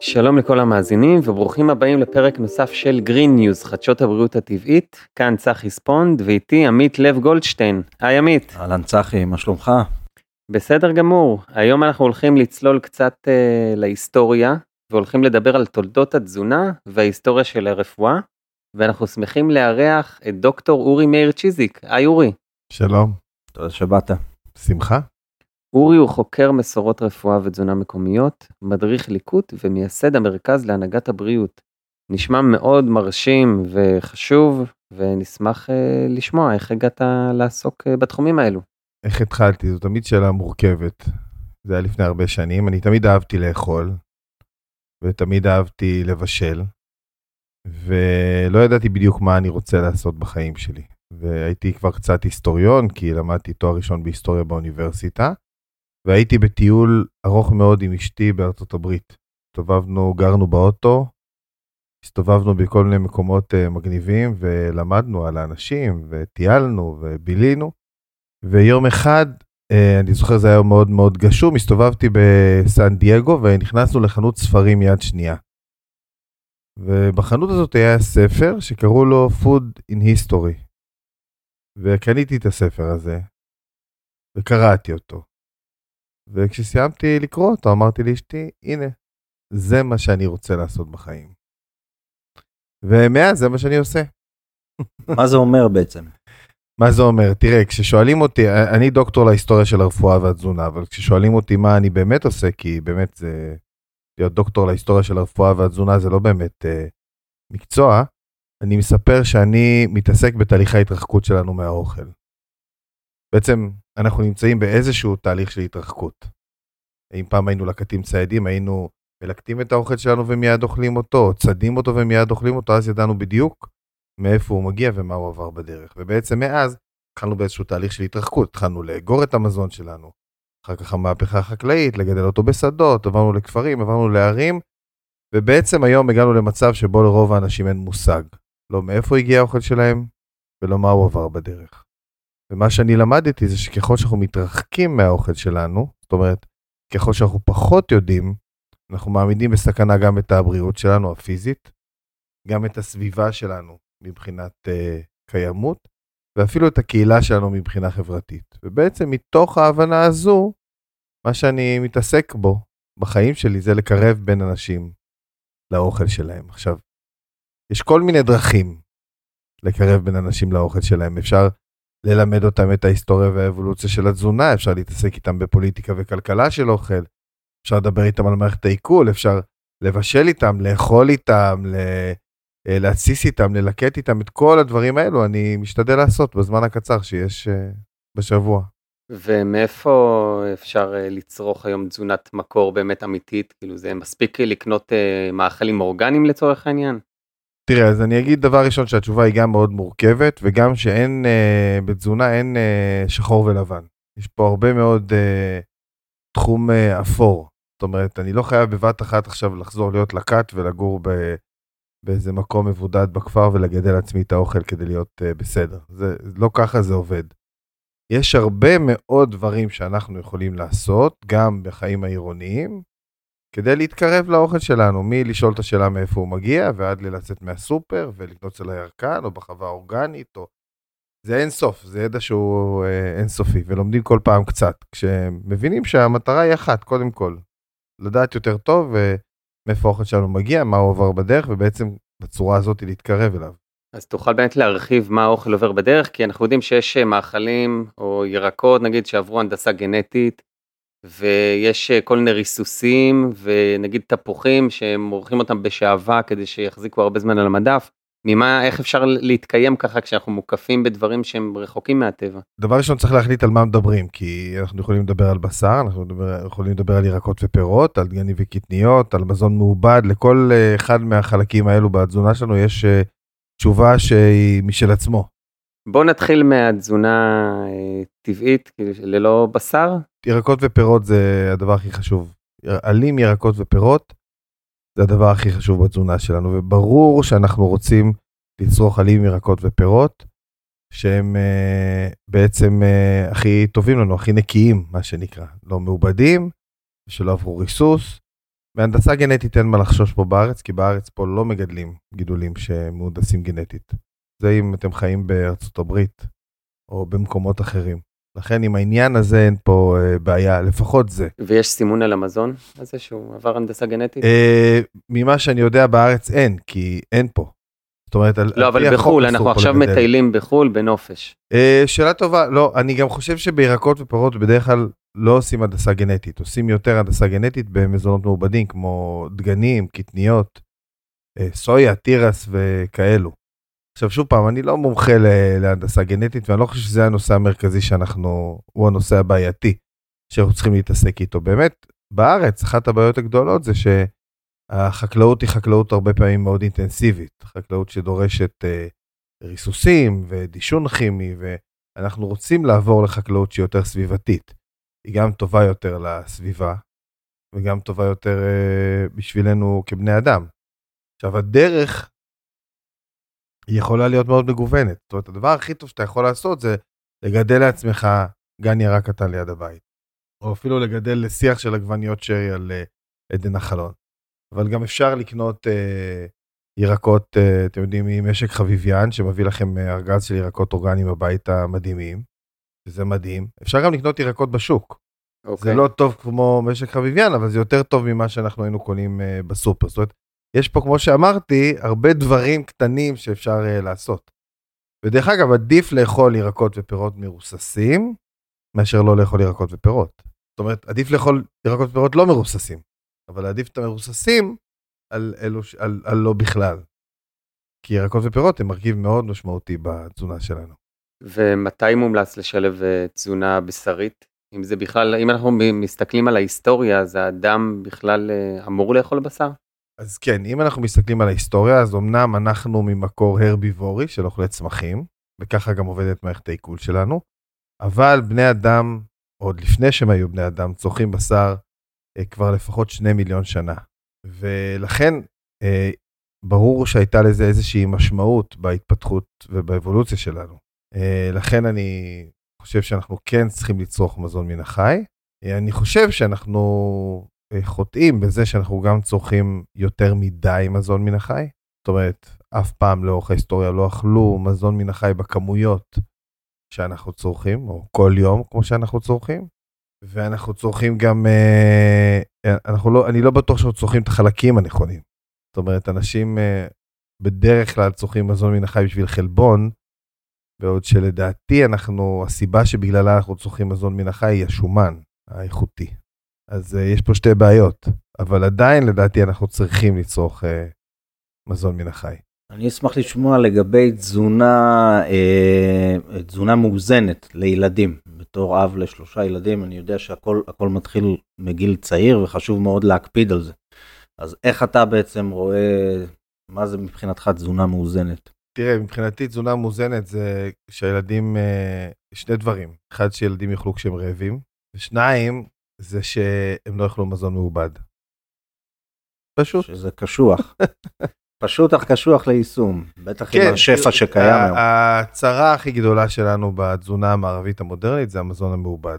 שלום לכל המאזינים וברוכים הבאים לפרק נוסף של Green News, חדשות הבריאות הטבעית. כאן צחי ספונד ואיתי עמית לב גולדשטיין. היי עמית. אהלן צחי, מה שלומך? בסדר גמור. היום אנחנו הולכים לצלול קצת uh, להיסטוריה והולכים לדבר על תולדות התזונה וההיסטוריה של הרפואה. ואנחנו שמחים לארח את דוקטור אורי מאיר צ'יזיק. היי אורי. שלום. תודה שבאת. שמחה. אורי הוא חוקר מסורות רפואה ותזונה מקומיות, מדריך ליקוט ומייסד המרכז להנהגת הבריאות. נשמע מאוד מרשים וחשוב, ונשמח uh, לשמוע איך הגעת לעסוק uh, בתחומים האלו. איך התחלתי? זו תמיד שאלה מורכבת. זה היה לפני הרבה שנים. אני תמיד אהבתי לאכול, ותמיד אהבתי לבשל, ולא ידעתי בדיוק מה אני רוצה לעשות בחיים שלי. והייתי כבר קצת היסטוריון, כי למדתי תואר ראשון בהיסטוריה באוניברסיטה. והייתי בטיול ארוך מאוד עם אשתי בארצות הברית. הסתובבנו, גרנו באוטו, הסתובבנו בכל מיני מקומות uh, מגניבים ולמדנו על האנשים וטיילנו ובילינו. ויום אחד, uh, אני זוכר זה היה מאוד מאוד גשום, הסתובבתי בסן דייגו ונכנסנו לחנות ספרים יד שנייה. ובחנות הזאת היה ספר שקראו לו Food in History. וקניתי את הספר הזה וקראתי אותו. וכשסיימתי לקרוא אותו אמרתי לאשתי, הנה, זה מה שאני רוצה לעשות בחיים. ומאז זה מה שאני עושה. מה זה אומר בעצם? מה זה אומר? תראה, כששואלים אותי, אני דוקטור להיסטוריה של הרפואה והתזונה, אבל כששואלים אותי מה אני באמת עושה, כי באמת זה, להיות דוקטור להיסטוריה של הרפואה והתזונה זה לא באמת אה, מקצוע, אני מספר שאני מתעסק בתהליכי ההתרחקות שלנו מהאוכל. בעצם אנחנו נמצאים באיזשהו תהליך של התרחקות. אם פעם היינו לקטים ציידים, היינו מלקטים את האוכל שלנו ומיד אוכלים אותו, או צדים אותו ומיד אוכלים אותו, אז ידענו בדיוק מאיפה הוא מגיע ומה הוא עבר בדרך. ובעצם מאז התחלנו באיזשהו תהליך של התרחקות, התחלנו לאגור את המזון שלנו, אחר כך המהפכה החקלאית, לגדל אותו בשדות, עברנו לכפרים, עברנו לערים, ובעצם היום הגענו למצב שבו לרוב האנשים אין מושג, לא מאיפה הגיע האוכל שלהם ולא מה הוא עבר בדרך. ומה שאני למדתי זה שככל שאנחנו מתרחקים מהאוכל שלנו, זאת אומרת, ככל שאנחנו פחות יודעים, אנחנו מעמידים בסכנה גם את הבריאות שלנו הפיזית, גם את הסביבה שלנו מבחינת uh, קיימות, ואפילו את הקהילה שלנו מבחינה חברתית. ובעצם מתוך ההבנה הזו, מה שאני מתעסק בו בחיים שלי זה לקרב בין אנשים לאוכל שלהם. עכשיו, יש כל מיני דרכים לקרב בין אנשים לאוכל שלהם. אפשר ללמד אותם את ההיסטוריה והאבולוציה של התזונה, אפשר להתעסק איתם בפוליטיקה וכלכלה של אוכל, אפשר לדבר איתם על מערכת העיכול, אפשר לבשל איתם, לאכול איתם, אה, להתסיס איתם, ללקט איתם, את כל הדברים האלו אני משתדל לעשות בזמן הקצר שיש אה, בשבוע. ומאיפה אפשר אה, לצרוך היום תזונת מקור באמת אמיתית? כאילו זה מספיק לקנות מאכלים אורגניים לצורך העניין? תראה, אז אני אגיד דבר ראשון שהתשובה היא גם מאוד מורכבת, וגם שאין, אה, בתזונה אין אה, שחור ולבן. יש פה הרבה מאוד אה, תחום אה, אפור. זאת אומרת, אני לא חייב בבת אחת עכשיו לחזור להיות לקט ולגור ב, באיזה מקום מבודד בכפר ולגדל לעצמי את האוכל כדי להיות אה, בסדר. זה, לא ככה זה עובד. יש הרבה מאוד דברים שאנחנו יכולים לעשות, גם בחיים העירוניים, כדי להתקרב לאוכל שלנו, מלשאול את השאלה מאיפה הוא מגיע, ועד לצאת מהסופר ולקנות אצל הירקן, או בחווה אורגנית, או... זה אין סוף, זה ידע שהוא אה, אינסופי, ולומדים כל פעם קצת, כשמבינים שהמטרה היא אחת, קודם כל, לדעת יותר טוב מאיפה האוכל שלנו מגיע, מה הוא עבר בדרך, ובעצם בצורה הזאת להתקרב אליו. אז תוכל באמת להרחיב מה האוכל עובר בדרך, כי אנחנו יודעים שיש אה, מאכלים או ירקות, נגיד, שעברו הנדסה גנטית, ויש אה, כל מיני ריסוסים ונגיד תפוחים שהם מורחים אותם בשעווה כדי שיחזיקו הרבה זמן על המדף. ממה, איך אפשר להתקיים ככה כשאנחנו מוקפים בדברים שהם רחוקים מהטבע? דבר ראשון צריך להחליט על מה מדברים, כי אנחנו יכולים לדבר על בשר, אנחנו מדבר, יכולים לדבר על ירקות ופירות, על דגנים וקטניות, על מזון מעובד, לכל אה, אחד מהחלקים האלו בתזונה שלנו יש אה, תשובה שהיא משל עצמו. בוא נתחיל מהתזונה טבעית, כאילו ללא בשר, ירקות ופירות זה הדבר הכי חשוב. עלים, ירקות ופירות זה הדבר הכי חשוב בתזונה שלנו, וברור שאנחנו רוצים לצרוך עלים, ירקות ופירות, שהם uh, בעצם uh, הכי טובים לנו, הכי נקיים, מה שנקרא. לא מעובדים, שלא עברו ריסוס, בהנדסה גנטית אין מה לחשוש פה בארץ, כי בארץ פה לא מגדלים גידולים שמהונדסים גנטית. זה אם אתם חיים בארצות הברית או במקומות אחרים. לכן עם העניין הזה אין פה אה, בעיה, לפחות זה. ויש סימון על המזון הזה שהוא עבר הנדסה גנטית? אה, ממה שאני יודע בארץ אין, כי אין פה. זאת אומרת, על, לא, אבל בחו"ל, אנחנו עכשיו לגדל. מטיילים בחו"ל בנופש. אה, שאלה טובה, לא, אני גם חושב שבירקות ופירות בדרך כלל לא עושים הנדסה גנטית, עושים יותר הנדסה גנטית במזונות מעובדים כמו דגנים, קטניות, אה, סויה, תירס וכאלו. עכשיו שוב פעם, אני לא מומחה להנדסה גנטית ואני לא חושב שזה הנושא המרכזי שאנחנו, הוא הנושא הבעייתי שאנחנו צריכים להתעסק איתו. באמת, בארץ אחת הבעיות הגדולות זה שהחקלאות היא חקלאות הרבה פעמים מאוד אינטנסיבית, חקלאות שדורשת אה, ריסוסים ודישון כימי ואנחנו רוצים לעבור לחקלאות שהיא יותר סביבתית. היא גם טובה יותר לסביבה וגם טובה יותר אה, בשבילנו כבני אדם. עכשיו הדרך היא יכולה להיות מאוד מגוונת. זאת אומרת, הדבר הכי טוב שאתה יכול לעשות זה לגדל לעצמך גן ירק קטן ליד הבית. או אפילו לגדל שיח של עגבניות שרי על אה, עדן החלון. אבל גם אפשר לקנות אה, ירקות, אה, אתם יודעים, ממשק חביביאן, שמביא לכם אה, ארגז של ירקות אורגניים הביתה מדהימים, שזה מדהים. אפשר גם לקנות ירקות בשוק. זה אוקיי. לא טוב כמו משק חביביאן, אבל זה יותר טוב ממה שאנחנו היינו קונים אה, בסופר. זאת אומרת, יש פה, כמו שאמרתי, הרבה דברים קטנים שאפשר אה, לעשות. ודרך אגב, עדיף לאכול ירקות ופירות מרוססים, מאשר לא לאכול ירקות ופירות. זאת אומרת, עדיף לאכול ירקות ופירות לא מרוססים, אבל עדיף את המרוססים על, אלו, על, על לא בכלל. כי ירקות ופירות הם מרכיב מאוד משמעותי בתזונה שלנו. ומתי מומלץ לשלב אה, תזונה בשרית? אם זה בכלל, אם אנחנו מסתכלים על ההיסטוריה, אז האדם בכלל אה, אמור לאכול בשר? אז כן, אם אנחנו מסתכלים על ההיסטוריה, אז אמנם אנחנו ממקור הרביבורי של אוכלי צמחים, וככה גם עובדת מערכת העיכול שלנו, אבל בני אדם, עוד לפני שהם היו בני אדם, צורכים בשר אה, כבר לפחות שני מיליון שנה. ולכן, אה, ברור שהייתה לזה איזושהי משמעות בהתפתחות ובאבולוציה שלנו. אה, לכן אני חושב שאנחנו כן צריכים לצרוך מזון מן החי. אה, אני חושב שאנחנו חוטאים בזה שאנחנו גם צורכים יותר מדי מזון מן החי. זאת אומרת, אף פעם לאורך ההיסטוריה לא אכלו מזון מן החי בכמויות שאנחנו צורכים, או כל יום כמו שאנחנו צורכים. ואנחנו צורכים גם, אה, אנחנו לא, אני לא בטוח שאנחנו צורכים את החלקים הנכונים. זאת אומרת, אנשים אה, בדרך כלל צורכים מזון מן החי בשביל חלבון, בעוד שלדעתי אנחנו, הסיבה שבגללה אנחנו צורכים מזון מן החי היא השומן האיכותי. אז uh, יש פה שתי בעיות, אבל עדיין לדעתי אנחנו צריכים לצרוך uh, מזון מן החי. אני אשמח לשמוע לגבי תזונה, אה, תזונה מאוזנת לילדים. בתור אב לשלושה ילדים, אני יודע שהכל הכל מתחיל מגיל צעיר וחשוב מאוד להקפיד על זה. אז איך אתה בעצם רואה, מה זה מבחינתך תזונה מאוזנת? תראה, מבחינתי תזונה מאוזנת זה שהילדים, uh, שני דברים. אחד, שילדים יאכלו כשהם רעבים, ושניים, זה שהם לא יאכלו מזון מעובד. פשוט. שזה קשוח. פשוט אך קשוח ליישום, בטח עם השפע תראו, שקיים היום. הצרה הכי גדולה שלנו בתזונה המערבית המודרנית זה המזון המעובד.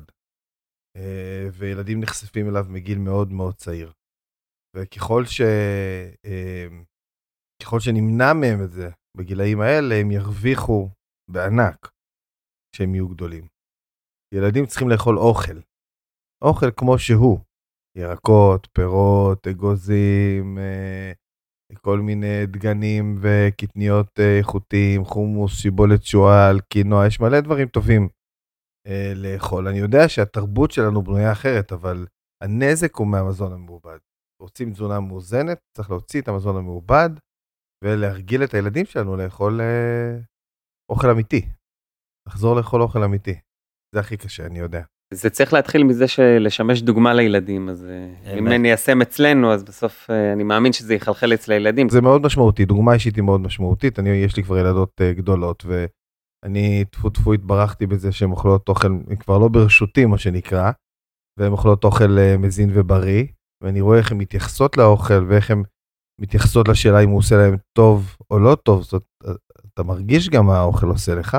אה, וילדים נחשפים אליו מגיל מאוד מאוד צעיר. וככל ש... אה, ככל שנמנע מהם את זה בגילאים האלה, הם ירוויחו בענק כשהם יהיו גדולים. ילדים צריכים לאכול אוכל. אוכל כמו שהוא. ירקות, פירות, אגוזים, אה, כל מיני דגנים וקטניות אה, איכותיים, חומוס, שיבולת שועל, קינוע, יש מלא דברים טובים אה, לאכול. אני יודע שהתרבות שלנו בנויה אחרת, אבל הנזק הוא מהמזון המעובד. רוצים תזונה מאוזנת, צריך להוציא את המזון המעובד ולהרגיל את הילדים שלנו לאכול אה, אוכל אמיתי. לחזור לאכול אוכל אמיתי. זה הכי קשה, אני יודע. זה צריך להתחיל מזה שלשמש דוגמה לילדים, אז אה, אם. אני איישם אצלנו, אז בסוף אה, אני מאמין שזה יחלחל אצל הילדים. זה מאוד משמעותי, דוגמה אישית היא מאוד משמעותית. אני, יש לי כבר ילדות uh, גדולות, ואני טפו טפו התברכתי בזה שהן אוכלות אוכל, הן כבר לא ברשותי, מה שנקרא, והן אוכלות אוכל מזין ובריא, ואני רואה איך הן מתייחסות לאוכל, ואיך הן מתייחסות לשאלה אם הוא עושה להם טוב או לא טוב. זאת, אה, אתה מרגיש גם מה האוכל עושה לך,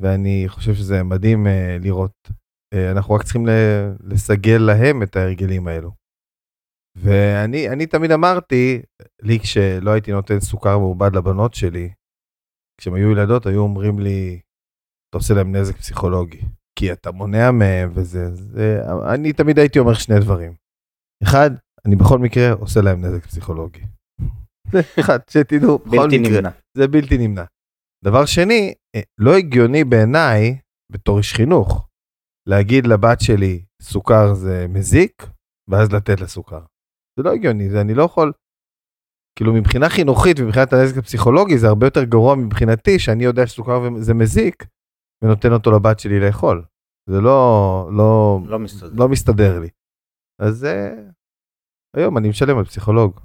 ואני חושב שזה מדהים לראות. Uh, אנחנו רק צריכים לסגל להם את ההרגלים האלו. ואני אני תמיד אמרתי, לי כשלא הייתי נותן סוכר מעובד לבנות שלי, כשהן היו ילדות היו אומרים לי, אתה עושה להם נזק פסיכולוגי, כי אתה מונע מהם וזה, זה, אני תמיד הייתי אומר שני דברים. אחד, אני בכל מקרה עושה להם נזק פסיכולוגי. זה אחד, שתדעו, בכל מקרה, נמנע. זה בלתי נמנע. דבר שני, אה, לא הגיוני בעיניי, בתור איש חינוך, להגיד לבת שלי, סוכר זה מזיק, ואז לתת לה סוכר. זה לא הגיוני, זה אני לא יכול, כאילו מבחינה חינוכית ומבחינת הנזק הפסיכולוגי זה הרבה יותר גרוע מבחינתי שאני יודע שסוכר זה מזיק ונותן אותו לבת שלי לאכול. זה לא, לא, לא מסתדר. לא מסתדר לי. אז אה, היום אני משלם על פסיכולוג.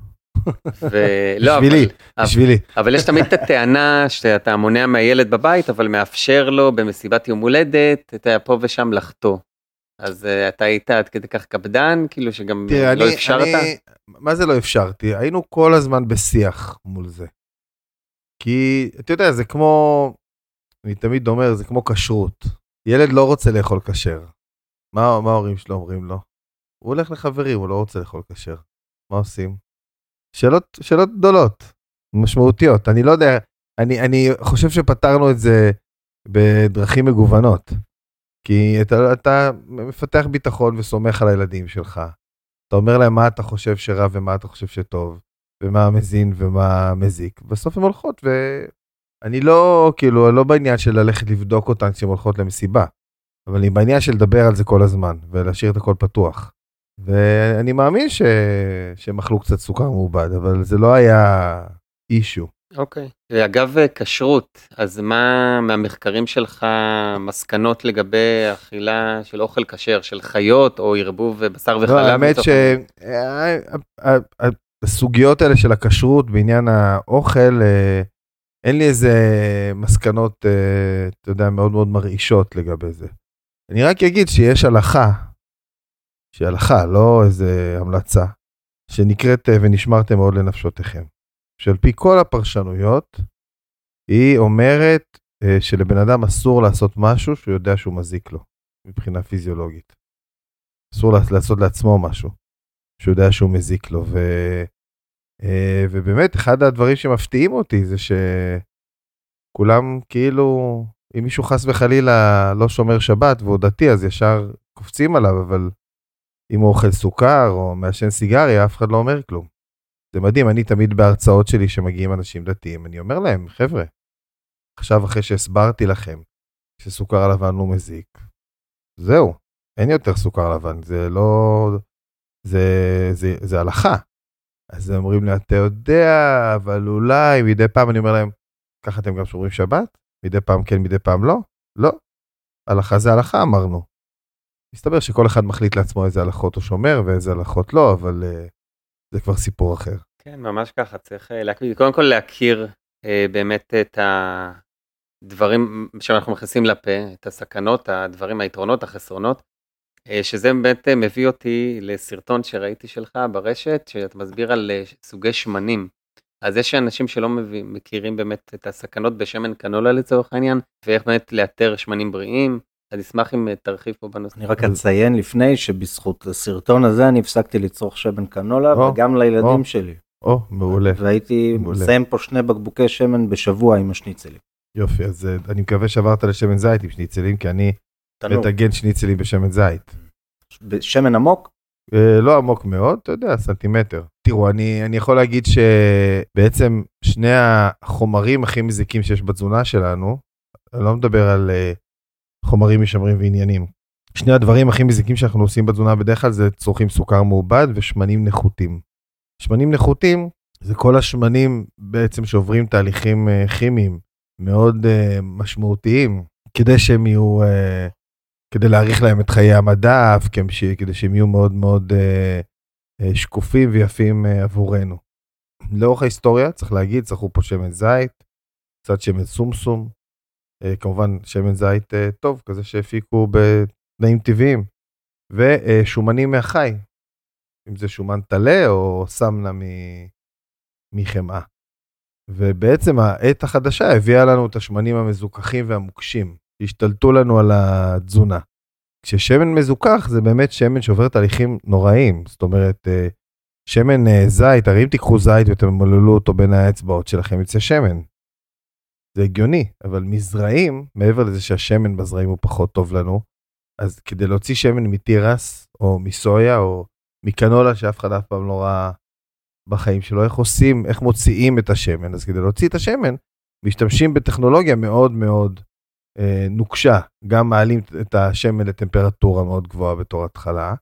ולא, בשבילי, אבל, בשבילי. אבל יש תמיד את הטענה שאתה מונע מהילד בבית, אבל מאפשר לו במסיבת יום הולדת, אתה יודע, פה ושם לחטוא. אז uh, אתה היית עד כדי כך קפדן, כאילו שגם תראה, לא אני, אפשרת? אני, מה זה לא אפשרתי? היינו כל הזמן בשיח מול זה. כי, אתה יודע, זה כמו, אני תמיד אומר, זה כמו כשרות. ילד לא רוצה לאכול כשר. מה, מה ההורים שלו אומרים לו? הוא הולך לחברים, הוא לא רוצה לאכול כשר. מה עושים? שאלות, שאלות גדולות, משמעותיות. אני לא יודע, אני, אני חושב שפתרנו את זה בדרכים מגוונות. כי אתה, אתה מפתח ביטחון וסומך על הילדים שלך. אתה אומר להם מה אתה חושב שרע ומה אתה חושב שטוב, ומה מזין ומה מזיק. בסוף הן הולכות, ואני לא, כאילו, לא בעניין של ללכת לבדוק אותן כשהן הולכות למסיבה, אבל אני בעניין של לדבר על זה כל הזמן, ולהשאיר את הכל פתוח. ואני מאמין ש... שהם אכלו קצת סוכר מעובד, אבל זה לא היה אישו. אוקיי. ואגב כשרות, אז מה מהמחקרים שלך מסקנות לגבי אכילה של אוכל כשר, של חיות או ערבוב בשר וחלב? לא, האמת לצורך העניין? שהסוגיות האלה של הכשרות בעניין האוכל, אה, אין לי איזה מסקנות, אה, אתה יודע, מאוד מאוד מרעישות לגבי זה. אני רק אגיד שיש הלכה, שהיא הלכה, לא איזה המלצה, שנקראת אה, ונשמרתם מאוד לנפשותיכם. שעל פי כל הפרשנויות, היא אומרת אה, שלבן אדם אסור לעשות משהו שהוא יודע שהוא מזיק לו, מבחינה פיזיולוגית. אסור לעשות לעצמו משהו שהוא יודע שהוא מזיק לו. ו, אה, ובאמת, אחד הדברים שמפתיעים אותי זה שכולם כאילו, אם מישהו חס וחלילה לא שומר שבת והוא דתי, אז ישר קופצים עליו, אבל אם הוא אוכל סוכר או מעשן סיגריה, אף אחד לא אומר כלום. זה מדהים, אני תמיד בהרצאות שלי שמגיעים אנשים דתיים, אני אומר להם, חבר'ה, עכשיו אחרי שהסברתי לכם שסוכר הלבן הוא מזיק, זהו, אין יותר סוכר לבן, זה לא, זה, זה, זה הלכה. אז הם אומרים לי, אתה יודע, אבל אולי מדי פעם אני אומר להם, ככה אתם גם שומרים שבת? מדי פעם כן, מדי פעם לא? לא. הלכה זה הלכה אמרנו. מסתבר שכל אחד מחליט לעצמו איזה הלכות הוא שומר ואיזה הלכות לא, אבל uh, זה כבר סיפור אחר. כן, ממש ככה, צריך אה, להקפיד, קודם כל להכיר אה, באמת את הדברים שאנחנו מכניסים לפה, את הסכנות, הדברים, היתרונות, החסרונות, אה, שזה באמת אה, מביא אותי לסרטון שראיתי שלך ברשת, שאתה מסביר על אה, סוגי שמנים. אז יש אנשים שלא מכירים באמת את הסכנות בשמן קנולה לצורך העניין, ואיך באמת לאתר שמנים בריאים. אני אשמח אם אה, תרחיב פה בנושא. אני רק אציין לפני שבזכות הסרטון הזה אני הפסקתי לצרוך שמן קנולה או, וגם לילדים או. שלי. או, מעולה. והייתי מעולה. מסיים פה שני בקבוקי שמן בשבוע עם השניצלים. יופי, אז אה, אני מקווה שעברת לשמן זית עם שניצלים, כי אני. מטגן שניצלים בשמן זית. בשמן עמוק? אה, לא עמוק מאוד, אתה יודע, סנטימטר. תראו, אני, אני יכול להגיד שבעצם שני החומרים הכי מזיקים שיש בתזונה שלנו, אני לא מדבר על אה, חומרים משמרים ועניינים. שני הדברים הכי מזיקים שאנחנו עושים בתזונה בדרך כלל זה צורכים סוכר מעובד ושמנים נחותים. שמנים נחותים זה כל השמנים בעצם שעוברים תהליכים אה, כימיים מאוד אה, משמעותיים כדי שהם יהיו, אה, כדי להאריך להם את חיי המדף, כדי שהם יהיו מאוד מאוד שקופים ויפים עבורנו. לאורך ההיסטוריה צריך להגיד, צרכו פה שמן זית, קצת שמן סומסום, כמובן שמן זית אה, טוב, כזה שהפיקו בתנאים טבעיים, ושומנים מהחי, אם זה שומן טלה או סמנה מ- מחמאה. ובעצם העת החדשה הביאה לנו את השמנים המזוכחים והמוקשים, שהשתלטו לנו על התזונה. כששמן מזוכח זה באמת שמן שעובר תהליכים נוראים, זאת אומרת, אה, שמן אה, זית, הרי אם תיקחו זית ותמללו אותו בין האצבעות שלכם, יצא שמן. זה הגיוני, אבל מזרעים, מעבר לזה שהשמן בזרעים הוא פחות טוב לנו, אז כדי להוציא שמן מתירס, או מסויה, או מקנולה, שאף אחד אף פעם לא ראה בחיים שלו, איך עושים, איך מוציאים את השמן. אז כדי להוציא את השמן, משתמשים בטכנולוגיה מאוד מאוד אה, נוקשה. גם מעלים את השמן לטמפרטורה מאוד גבוהה בתור התחלה,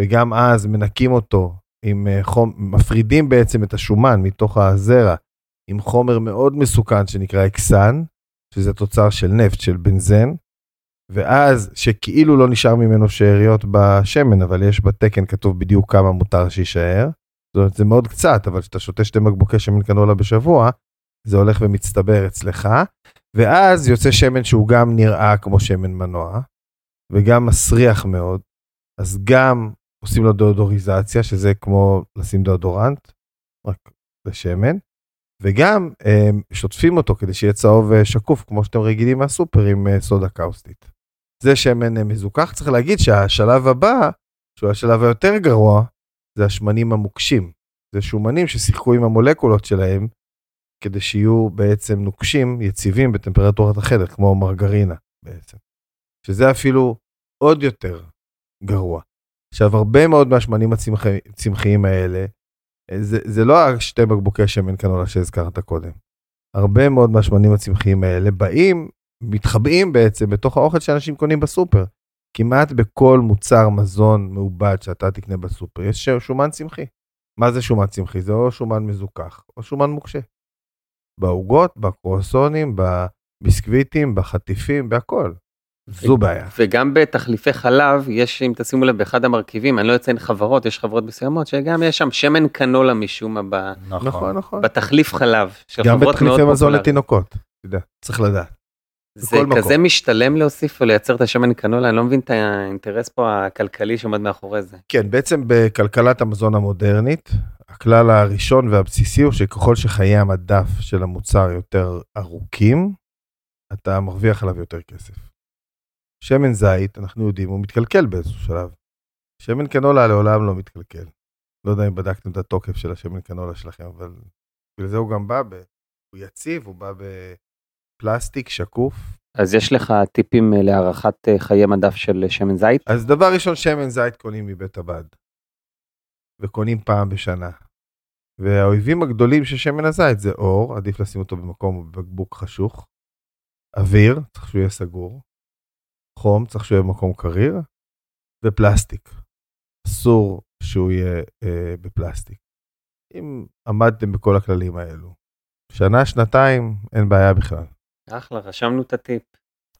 וגם אז מנקים אותו עם אה, חום, מפרידים בעצם את השומן מתוך הזרע עם חומר מאוד מסוכן שנקרא אקסן, שזה תוצר של נפט, של בנזן, ואז שכאילו לא נשאר ממנו שאריות בשמן, אבל יש בתקן כתוב בדיוק כמה מותר שיישאר. זאת אומרת, זה מאוד קצת, אבל כשאתה שותה שתי מקבוקי שמן קנולה בשבוע, זה הולך ומצטבר אצלך, ואז יוצא שמן שהוא גם נראה כמו שמן מנוע, וגם מסריח מאוד, אז גם עושים לו דאודוריזציה, שזה כמו לשים דאודורנט, רק לשמן, וגם הם, שוטפים אותו כדי שיהיה צהוב אה, שקוף, כמו שאתם רגילים מהסופר עם אה, סודה קאוסטית. זה שמן אה, מזוכח, צריך להגיד שהשלב הבא, שהוא השלב היותר גרוע, זה השמנים המוקשים. זה שומנים ששיחקו עם המולקולות שלהם, כדי שיהיו בעצם נוקשים, יציבים בטמפרטורת החדר, כמו מרגרינה בעצם. שזה אפילו עוד יותר גרוע. עכשיו, הרבה מאוד מהשמנים הצמחיים האלה, זה, זה לא השתי בקבוקי שמן קנולה שהזכרת קודם. הרבה מאוד מהשמנים הצמחיים האלה באים, מתחבאים בעצם בתוך האוכל שאנשים קונים בסופר. כמעט בכל מוצר מזון מעובד שאתה תקנה בסופר יש שומן צמחי. מה זה שומן צמחי? זה או שומן מזוכח או שומן מוקשה. בעוגות, בקרואסונים, בביסקוויטים, בחטיפים, בהכל. זו בעיה. וגם בתחליפי חלב יש אם תשימו לב באחד המרכיבים אני לא אציין חברות יש חברות מסוימות שגם יש שם שמן קנולה משום מה ב... נכון נכון. נכון. בתחליף חלב. גם בתחליפי מזון לתינוקות. צריך לדעת. זה כזה מקום. משתלם להוסיף ולייצר את השמן קנולה אני לא מבין את האינטרס פה הכלכלי שעומד מאחורי זה. כן בעצם בכלכלת המזון המודרנית הכלל הראשון והבסיסי הוא שככל שחיי המדף של המוצר יותר ארוכים אתה מרוויח עליו יותר כסף. שמן זית, אנחנו יודעים, הוא מתקלקל באיזשהו שלב. שמן קנולה לעולם לא מתקלקל. לא יודע אם בדקתם את התוקף של השמן קנולה שלכם, אבל בגלל זה הוא גם בא, ב... הוא יציב, הוא בא בפלסטיק שקוף. אז יש לך טיפים אה, להערכת אה, חיי מדף של שמן זית? אז דבר ראשון, שמן זית קונים מבית הבד. וקונים פעם בשנה. והאויבים הגדולים של שמן הזית זה אור, עדיף לשים אותו במקום בבקבוק חשוך. אוויר, צריך שהוא יהיה סגור. חום, צריך שהוא יהיה במקום קריר, ופלסטיק. אסור שהוא יהיה אה, בפלסטיק. אם עמדתם בכל הכללים האלו, שנה, שנתיים, אין בעיה בכלל. אחלה, רשמנו את הטיפ.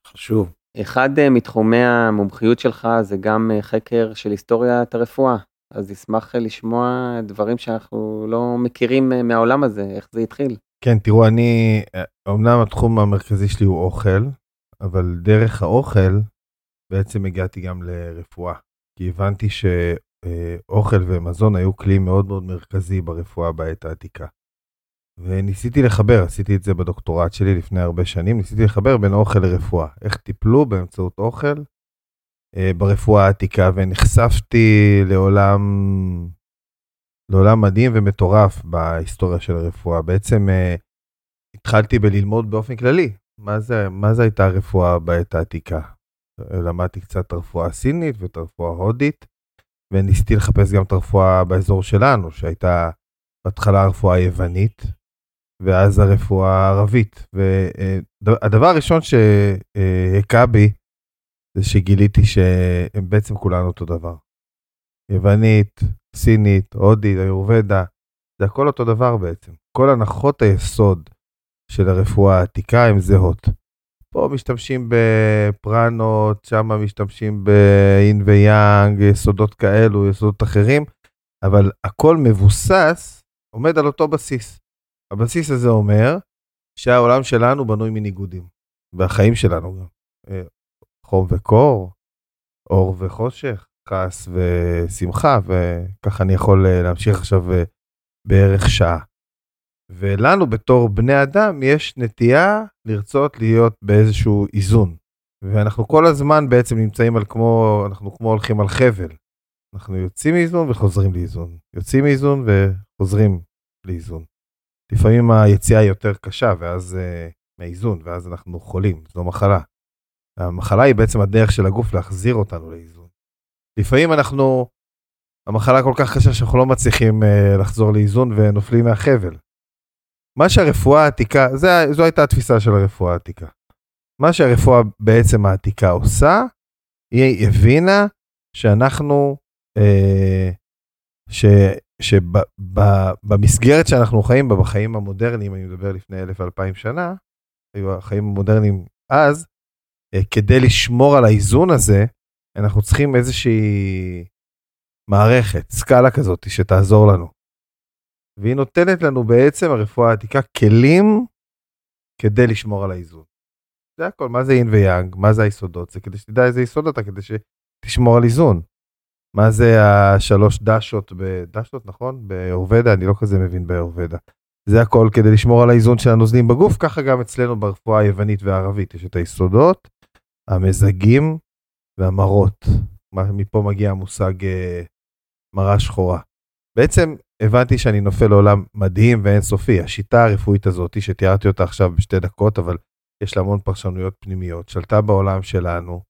חשוב. אחד uh, מתחומי המומחיות שלך זה גם uh, חקר של היסטוריית הרפואה. אז אשמח uh, לשמוע דברים שאנחנו לא מכירים uh, מהעולם הזה, איך זה התחיל. כן, תראו, אני, אמנם התחום המרכזי שלי הוא אוכל, אבל דרך האוכל בעצם הגעתי גם לרפואה. כי הבנתי שאוכל ומזון היו כלי מאוד מאוד מרכזי ברפואה בעת העתיקה. וניסיתי לחבר, עשיתי את זה בדוקטורט שלי לפני הרבה שנים, ניסיתי לחבר בין אוכל לרפואה. איך טיפלו באמצעות אוכל אה, ברפואה העתיקה, ונחשפתי לעולם, לעולם מדהים ומטורף בהיסטוריה של הרפואה. בעצם אה, התחלתי בללמוד באופן כללי מה זה, מה זה הייתה הרפואה בעת העתיקה? למדתי קצת רפואה סינית ואת הרפואה ההודית, וניסיתי לחפש גם את הרפואה באזור שלנו, שהייתה בהתחלה הרפואה היוונית, ואז הרפואה הערבית. והדבר הראשון שהכה בי, זה שגיליתי שהם בעצם כולנו אותו דבר. יוונית, סינית, הודית, איורבדה, זה הכל אותו דבר בעצם. כל הנחות היסוד של הרפואה העתיקה הן זהות. פה משתמשים בפרנות, שם משתמשים באין ויאנג, יסודות כאלו, יסודות אחרים, אבל הכל מבוסס, עומד על אותו בסיס. הבסיס הזה אומר שהעולם שלנו בנוי מניגודים, והחיים שלנו גם. אה, חום וקור, אור וחושך, כעס ושמחה, וככה אני יכול אה, להמשיך עכשיו אה, בערך שעה. ולנו בתור בני אדם יש נטייה לרצות להיות באיזשהו איזון. ואנחנו כל הזמן בעצם נמצאים על כמו, אנחנו כמו הולכים על חבל. אנחנו יוצאים מאיזון וחוזרים לאיזון. יוצאים מאיזון וחוזרים לאיזון. לפעמים היציאה היא יותר קשה, ואז uh, מהאיזון, ואז אנחנו חולים, זו מחלה. המחלה היא בעצם הדרך של הגוף להחזיר אותנו לאיזון. לפעמים אנחנו, המחלה כל כך קשה שאנחנו לא מצליחים uh, לחזור לאיזון ונופלים מהחבל. מה שהרפואה העתיקה, זה, זו הייתה התפיסה של הרפואה העתיקה. מה שהרפואה בעצם העתיקה עושה, היא הבינה שאנחנו, אה, שבמסגרת שאנחנו חיים בה, בחיים המודרניים, אני מדבר לפני אלף ואלפיים שנה, היו החיים המודרניים אז, אה, כדי לשמור על האיזון הזה, אנחנו צריכים איזושהי מערכת, סקאלה כזאת, שתעזור לנו. והיא נותנת לנו בעצם, הרפואה העתיקה, כלים כדי לשמור על האיזון. זה הכל, מה זה אין ויאנג, מה זה היסודות, זה כדי שתדע איזה יסוד אתה, כדי שתשמור על איזון. מה זה השלוש דשות, דשות נכון? באורבדה, אני לא כזה מבין באורבדה. זה הכל כדי לשמור על האיזון של הנוזלים בגוף, ככה גם אצלנו ברפואה היוונית והערבית, יש את היסודות, המזגים והמרות. מפה מגיע המושג אה, מרה שחורה. בעצם הבנתי שאני נופל לעולם מדהים ואינסופי. השיטה הרפואית הזאת, שתיארתי אותה עכשיו בשתי דקות, אבל יש לה המון פרשנויות פנימיות, שלטה בעולם שלנו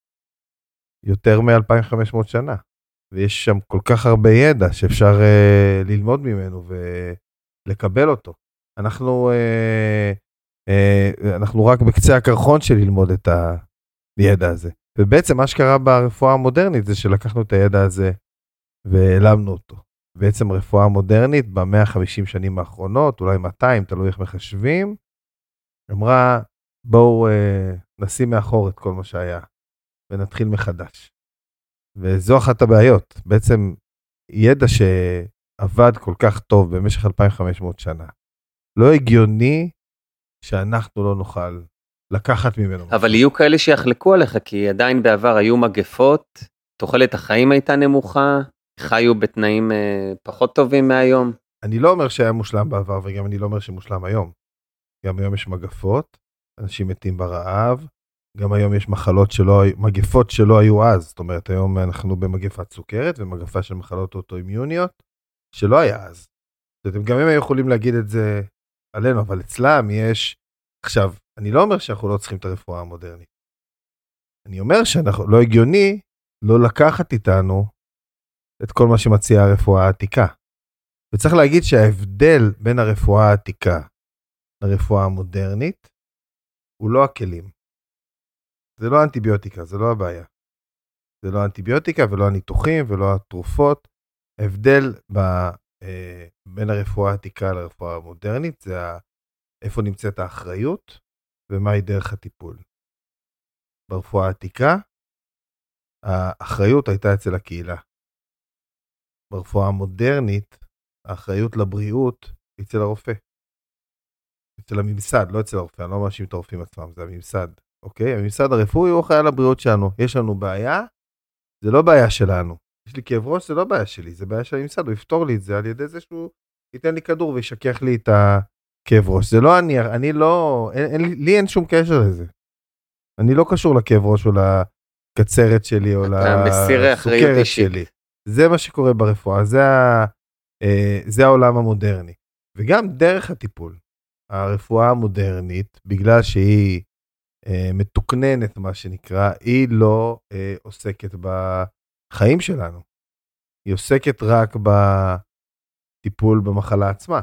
יותר מ-2500 שנה. ויש שם כל כך הרבה ידע שאפשר uh, ללמוד ממנו ולקבל אותו. אנחנו, uh, uh, אנחנו רק בקצה הקרחון של ללמוד את הידע הזה. ובעצם מה שקרה ברפואה המודרנית זה שלקחנו את הידע הזה והעלמנו אותו. בעצם רפואה מודרנית ב-150 שנים האחרונות, אולי 200, תלוי איך מחשבים, אמרה בואו אה, נשים מאחור את כל מה שהיה ונתחיל מחדש. וזו אחת הבעיות, בעצם ידע שעבד כל כך טוב במשך 2,500 שנה, לא הגיוני שאנחנו לא נוכל לקחת ממנו. אבל יהיו כאלה שיחלקו עליך, כי עדיין בעבר היו מגפות, תוחלת החיים הייתה נמוכה, חיו בתנאים אה, פחות טובים מהיום. אני לא אומר שהיה מושלם בעבר, וגם אני לא אומר שמושלם היום. גם היום יש מגפות, אנשים מתים ברעב, גם היום יש מחלות שלא, מגפות שלא היו אז, זאת אומרת היום אנחנו במגפת סוכרת ומגפה של מחלות אוטואימיוניות שלא היה אז. זאת אומרת, גם הם היו יכולים להגיד את זה עלינו, אבל אצלם יש, עכשיו, אני לא אומר שאנחנו לא צריכים את הרפואה המודרנית. אני אומר שאנחנו, לא הגיוני לא לקחת איתנו את כל מה שמציעה הרפואה העתיקה. וצריך להגיד שההבדל בין הרפואה העתיקה לרפואה המודרנית הוא לא הכלים. זה לא אנטיביוטיקה, זה לא הבעיה. זה לא אנטיביוטיקה ולא הניתוחים ולא התרופות. ההבדל ב, אה, בין הרפואה העתיקה לרפואה המודרנית זה איפה נמצאת האחריות ומהי דרך הטיפול. ברפואה העתיקה האחריות הייתה אצל הקהילה. ברפואה המודרנית האחריות לבריאות היא אצל הרופא. אצל הממסד, לא אצל הרופא, אני לא מאשים את הרופאים עצמם, זה הממסד, אוקיי? הממסד הרפואי הוא אחראי על הבריאות שלנו. יש לנו בעיה, זה לא בעיה שלנו. יש לי כאב ראש, זה לא בעיה שלי, זה בעיה של הממסד, הוא יפתור לי את זה על ידי זה שהוא ייתן לי כדור וישכח לי את הכאב ראש. זה לא אני, אני לא, אין, אין, לי אין שום קשר לזה. אני לא קשור לכאב ראש או לקצרת שלי או לסוכרת שלי. זה מה שקורה ברפואה, זה, ה, אה, זה העולם המודרני. וגם דרך הטיפול. הרפואה המודרנית, בגלל שהיא אה, מתוקננת, מה שנקרא, היא לא אה, עוסקת בחיים שלנו. היא עוסקת רק בטיפול במחלה עצמה.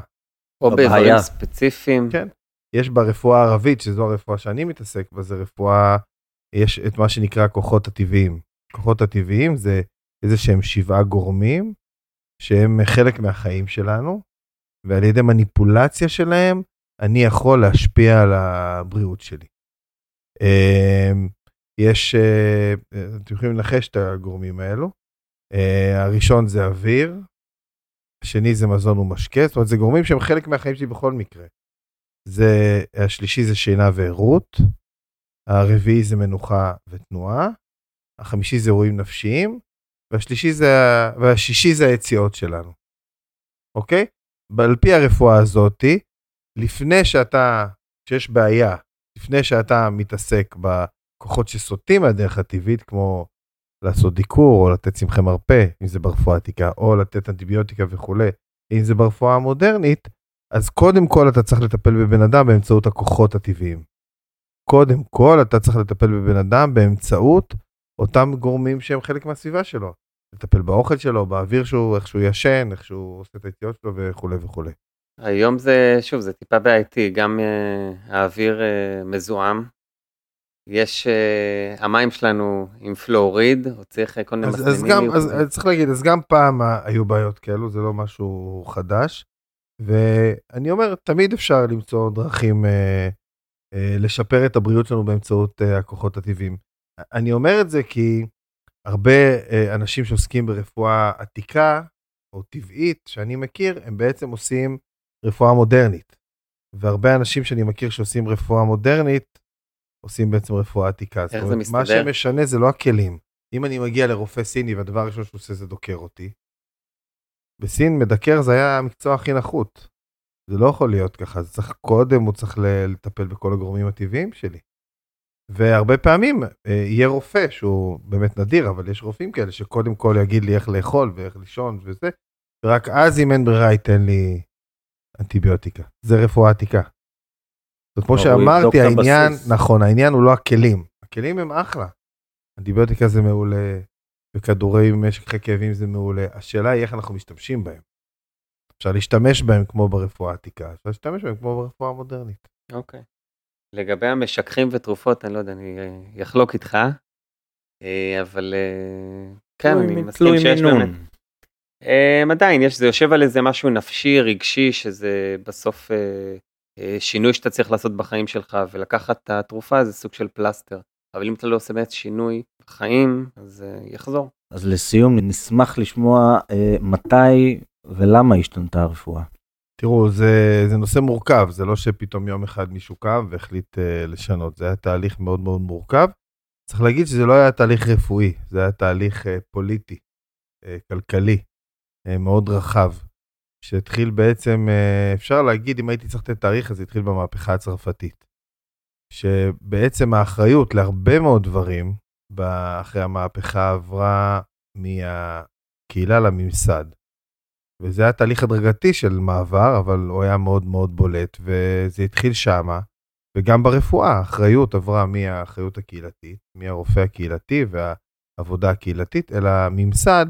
או באיברים ספציפיים. כן. יש ברפואה הערבית, שזו הרפואה שאני מתעסק בה, זה רפואה, יש את מה שנקרא כוחות הטבעיים. כוחות הטבעיים זה איזה שהם שבעה גורמים, שהם חלק מהחיים שלנו, ועל ידי מניפולציה שלהם, אני יכול להשפיע על הבריאות שלי. אמ, יש, אה, אתם יכולים לנחש את הגורמים האלו. אה, הראשון זה אוויר, השני זה מזון ומשקה, זאת אומרת זה גורמים שהם חלק מהחיים שלי בכל מקרה. זה, השלישי זה שינה וערות, הרביעי זה מנוחה ותנועה, החמישי זה אירועים נפשיים, והשלישי זה, והשישי זה היציאות שלנו. אוקיי? על פי הרפואה הזאתי, לפני שאתה, כשיש בעיה, לפני שאתה מתעסק בכוחות שסוטים מהדרך הטבעית, כמו לעשות דיקור או לתת צמחי מרפא, אם זה ברפואה עתיקה, או לתת אנטיביוטיקה וכולי, אם זה ברפואה המודרנית, אז קודם כל אתה צריך לטפל בבן אדם באמצעות הכוחות הטבעיים. קודם כל אתה צריך לטפל בבן אדם באמצעות אותם גורמים שהם חלק מהסביבה שלו. לטפל באוכל שלו, באוויר שהוא, איך שהוא ישן, איך שהוא עושה את היציאות שלו וכולי וכולי. היום זה, שוב, זה טיפה בעייתי, גם uh, האוויר uh, מזוהם. יש, uh, המים שלנו עם פלואוריד, או צריך כל מיני אז, אז גם, אז, אז צריך להגיד, אז גם פעם היו בעיות כאלו, זה לא משהו חדש. ואני אומר, תמיד אפשר למצוא דרכים uh, uh, לשפר את הבריאות שלנו באמצעות uh, הכוחות הטבעיים. אני אומר את זה כי הרבה uh, אנשים שעוסקים ברפואה עתיקה או טבעית שאני מכיר, הם בעצם עושים רפואה מודרנית. והרבה אנשים שאני מכיר שעושים רפואה מודרנית, עושים בעצם רפואה עתיקה. איך זה מסתדר? מה שמשנה זה לא הכלים. אם אני מגיע לרופא סיני והדבר הראשון שהוא עושה זה דוקר אותי, בסין מדקר זה היה המקצוע הכי נחות. זה לא יכול להיות ככה, זה צריך קודם, הוא צריך לטפל בכל הגורמים הטבעיים שלי. והרבה פעמים אה, יהיה רופא שהוא באמת נדיר, אבל יש רופאים כאלה שקודם כל יגיד לי איך לאכול ואיך לישון וזה, ורק אז אם אין ברירה ייתן לי אנטיביוטיקה. זה רפואה עתיקה. זאת כמו שאמרתי, העניין, נכון, העניין הוא לא הכלים. הכלים הם אחלה. אנטיביוטיקה זה מעולה, וכדורי משככי כאבים זה מעולה. השאלה היא איך אנחנו משתמשים בהם. אפשר להשתמש בהם כמו ברפואה העתיקה, אפשר להשתמש בהם כמו ברפואה המודרנית. אוקיי. לגבי המשככים ותרופות, אני לא יודע, אני אחלוק איתך, אה, אבל אה, כן, אני מסכים שיש באמת. Um, עדיין יש זה יושב על איזה משהו נפשי רגשי שזה בסוף שינוי שאתה צריך לעשות בחיים שלך ולקחת את התרופה זה סוג של פלסטר אבל אם אתה לא עושה באמת שינוי בחיים אז יחזור. אז לסיום נשמח לשמוע מתי ולמה השתנתה הרפואה. תראו זה זה נושא מורכב זה לא שפתאום יום אחד מישהו קם והחליט uh, לשנות זה היה תהליך מאוד מאוד מורכב. צריך להגיד שזה לא היה תהליך רפואי זה היה תהליך uh, פוליטי uh, כלכלי. אה, מאוד רחב, שהתחיל בעצם, אה, אפשר להגיד, אם הייתי צריך לתת תאריך, אז התחיל במהפכה הצרפתית. שבעצם האחריות להרבה מאוד דברים אחרי המהפכה עברה מהקהילה לממסד. וזה היה תהליך הדרגתי של מעבר, אבל הוא היה מאוד מאוד בולט, וזה התחיל שמה. וגם ברפואה, האחריות עברה מהאחריות הקהילתית, מהרופא הקהילתי והעבודה הקהילתית, אל הממסד,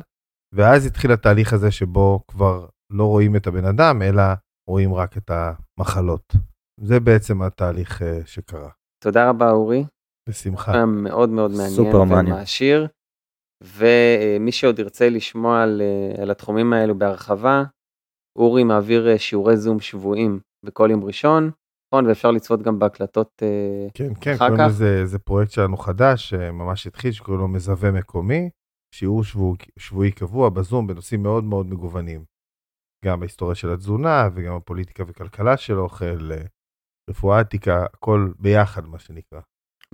ואז התחיל התהליך הזה שבו כבר לא רואים את הבן אדם, אלא רואים רק את המחלות. זה בעצם התהליך אה, שקרה. תודה רבה אורי. בשמחה. מאוד מאוד מעניין סופר מעניין. ומעשיר. ומי שעוד ירצה לשמוע על, אה, על התחומים האלו בהרחבה, אורי מעביר אה, שיעורי זום שבועיים בכל יום ראשון, נכון? ואפשר לצפות גם בהקלטות כן, כן, אחר כך. כן, זה פרויקט שלנו חדש, שממש התחיל, שקוראים לו מזווה מקומי. שיעור שבוע, שבועי קבוע בזום בנושאים מאוד מאוד מגוונים. גם בהיסטוריה של התזונה וגם הפוליטיקה וכלכלה של אוכל, אה, רפואה עתיקה, הכל ביחד מה שנקרא.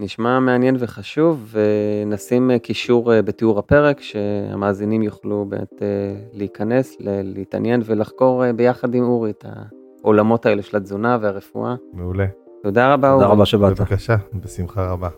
נשמע מעניין וחשוב ונשים אה, קישור אה, בתיאור הפרק שהמאזינים יוכלו באמת להיכנס, להתעניין ולחקור ביחד עם אורי את העולמות האלה של התזונה והרפואה. מעולה. תודה רבה תודה אורי. תודה רבה שבאת. בבקשה, בשמחה רבה.